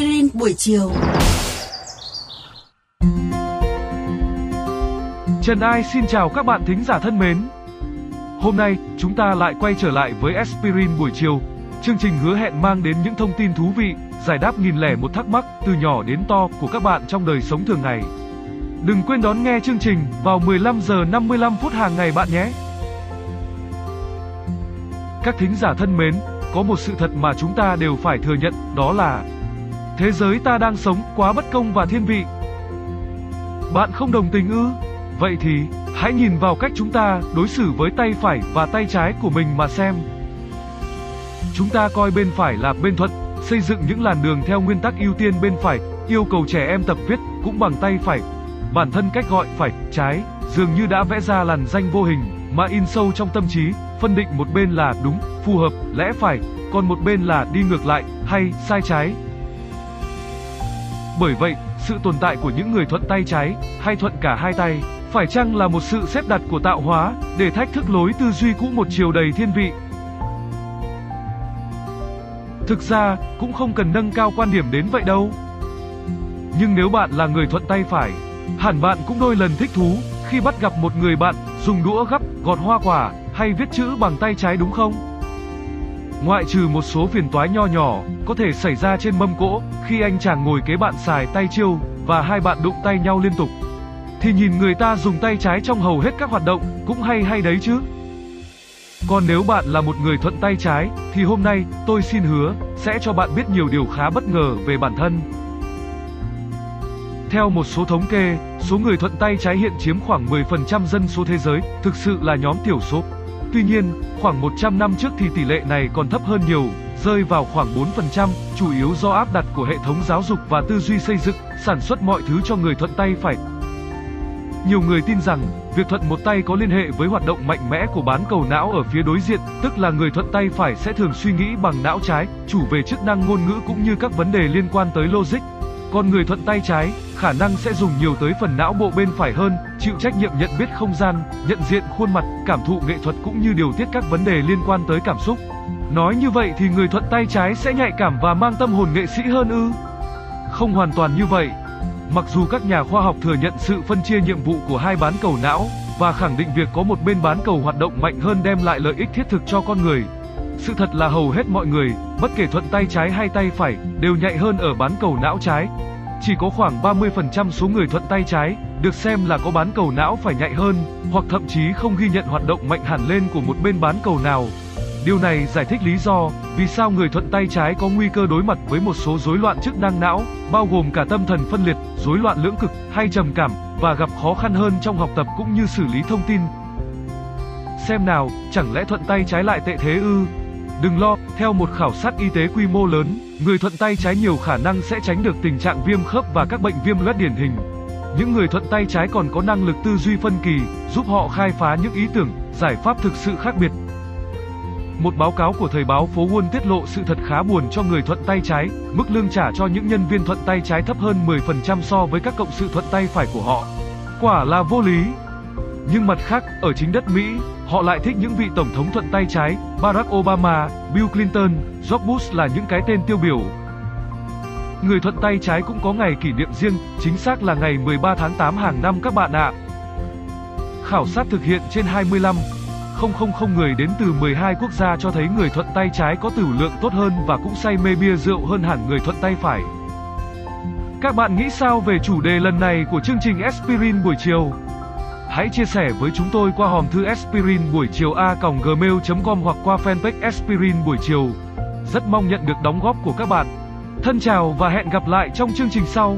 aspirin buổi chiều. Trần Ai xin chào các bạn thính giả thân mến. Hôm nay, chúng ta lại quay trở lại với Aspirin buổi chiều. Chương trình hứa hẹn mang đến những thông tin thú vị, giải đáp nghìn lẻ một thắc mắc từ nhỏ đến to của các bạn trong đời sống thường ngày. Đừng quên đón nghe chương trình vào 15 giờ 55 phút hàng ngày bạn nhé. Các thính giả thân mến, có một sự thật mà chúng ta đều phải thừa nhận, đó là thế giới ta đang sống quá bất công và thiên vị. Bạn không đồng tình ư? Vậy thì, hãy nhìn vào cách chúng ta đối xử với tay phải và tay trái của mình mà xem. Chúng ta coi bên phải là bên thuận, xây dựng những làn đường theo nguyên tắc ưu tiên bên phải, yêu cầu trẻ em tập viết cũng bằng tay phải. Bản thân cách gọi phải, trái, dường như đã vẽ ra làn danh vô hình mà in sâu trong tâm trí, phân định một bên là đúng, phù hợp, lẽ phải, còn một bên là đi ngược lại, hay sai trái. Bởi vậy, sự tồn tại của những người thuận tay trái, hay thuận cả hai tay, phải chăng là một sự xếp đặt của tạo hóa, để thách thức lối tư duy cũ một chiều đầy thiên vị? Thực ra, cũng không cần nâng cao quan điểm đến vậy đâu. Nhưng nếu bạn là người thuận tay phải, hẳn bạn cũng đôi lần thích thú khi bắt gặp một người bạn dùng đũa gắp, gọt hoa quả hay viết chữ bằng tay trái đúng không? Ngoại trừ một số phiền toái nho nhỏ có thể xảy ra trên mâm cỗ khi anh chàng ngồi kế bạn xài tay chiêu và hai bạn đụng tay nhau liên tục thì nhìn người ta dùng tay trái trong hầu hết các hoạt động cũng hay hay đấy chứ. Còn nếu bạn là một người thuận tay trái thì hôm nay tôi xin hứa sẽ cho bạn biết nhiều điều khá bất ngờ về bản thân. Theo một số thống kê, số người thuận tay trái hiện chiếm khoảng 10% dân số thế giới, thực sự là nhóm thiểu số. Tuy nhiên, khoảng 100 năm trước thì tỷ lệ này còn thấp hơn nhiều, rơi vào khoảng 4%, chủ yếu do áp đặt của hệ thống giáo dục và tư duy xây dựng, sản xuất mọi thứ cho người thuận tay phải. Nhiều người tin rằng, việc thuận một tay có liên hệ với hoạt động mạnh mẽ của bán cầu não ở phía đối diện, tức là người thuận tay phải sẽ thường suy nghĩ bằng não trái, chủ về chức năng ngôn ngữ cũng như các vấn đề liên quan tới logic. Còn người thuận tay trái, khả năng sẽ dùng nhiều tới phần não bộ bên phải hơn, chịu trách nhiệm nhận biết không gian, nhận diện khuôn mặt, cảm thụ nghệ thuật cũng như điều tiết các vấn đề liên quan tới cảm xúc. Nói như vậy thì người thuận tay trái sẽ nhạy cảm và mang tâm hồn nghệ sĩ hơn ư? Không hoàn toàn như vậy. Mặc dù các nhà khoa học thừa nhận sự phân chia nhiệm vụ của hai bán cầu não và khẳng định việc có một bên bán cầu hoạt động mạnh hơn đem lại lợi ích thiết thực cho con người. Sự thật là hầu hết mọi người, bất kể thuận tay trái hay tay phải, đều nhạy hơn ở bán cầu não trái. Chỉ có khoảng 30% số người thuận tay trái được xem là có bán cầu não phải nhạy hơn, hoặc thậm chí không ghi nhận hoạt động mạnh hẳn lên của một bên bán cầu nào. Điều này giải thích lý do vì sao người thuận tay trái có nguy cơ đối mặt với một số rối loạn chức năng não, bao gồm cả tâm thần phân liệt, rối loạn lưỡng cực hay trầm cảm và gặp khó khăn hơn trong học tập cũng như xử lý thông tin. Xem nào, chẳng lẽ thuận tay trái lại tệ thế ư? Đừng lo, theo một khảo sát y tế quy mô lớn, người thuận tay trái nhiều khả năng sẽ tránh được tình trạng viêm khớp và các bệnh viêm loét điển hình. Những người thuận tay trái còn có năng lực tư duy phân kỳ, giúp họ khai phá những ý tưởng, giải pháp thực sự khác biệt. Một báo cáo của thời báo phố Wall tiết lộ sự thật khá buồn cho người thuận tay trái, mức lương trả cho những nhân viên thuận tay trái thấp hơn 10% so với các cộng sự thuận tay phải của họ. Quả là vô lý. Nhưng mặt khác, ở chính đất Mỹ, họ lại thích những vị tổng thống thuận tay trái, Barack Obama, Bill Clinton, George Bush là những cái tên tiêu biểu. Người thuận tay trái cũng có ngày kỷ niệm riêng, chính xác là ngày 13 tháng 8 hàng năm các bạn ạ. Khảo sát thực hiện trên 25 000 người đến từ 12 quốc gia cho thấy người thuận tay trái có tử lượng tốt hơn và cũng say mê bia rượu hơn hẳn người thuận tay phải. Các bạn nghĩ sao về chủ đề lần này của chương trình Aspirin buổi chiều? Hãy chia sẻ với chúng tôi qua hòm thư aspirin buổi chiều a.gmail.com hoặc qua fanpage Aspirin buổi chiều. Rất mong nhận được đóng góp của các bạn. Thân chào và hẹn gặp lại trong chương trình sau.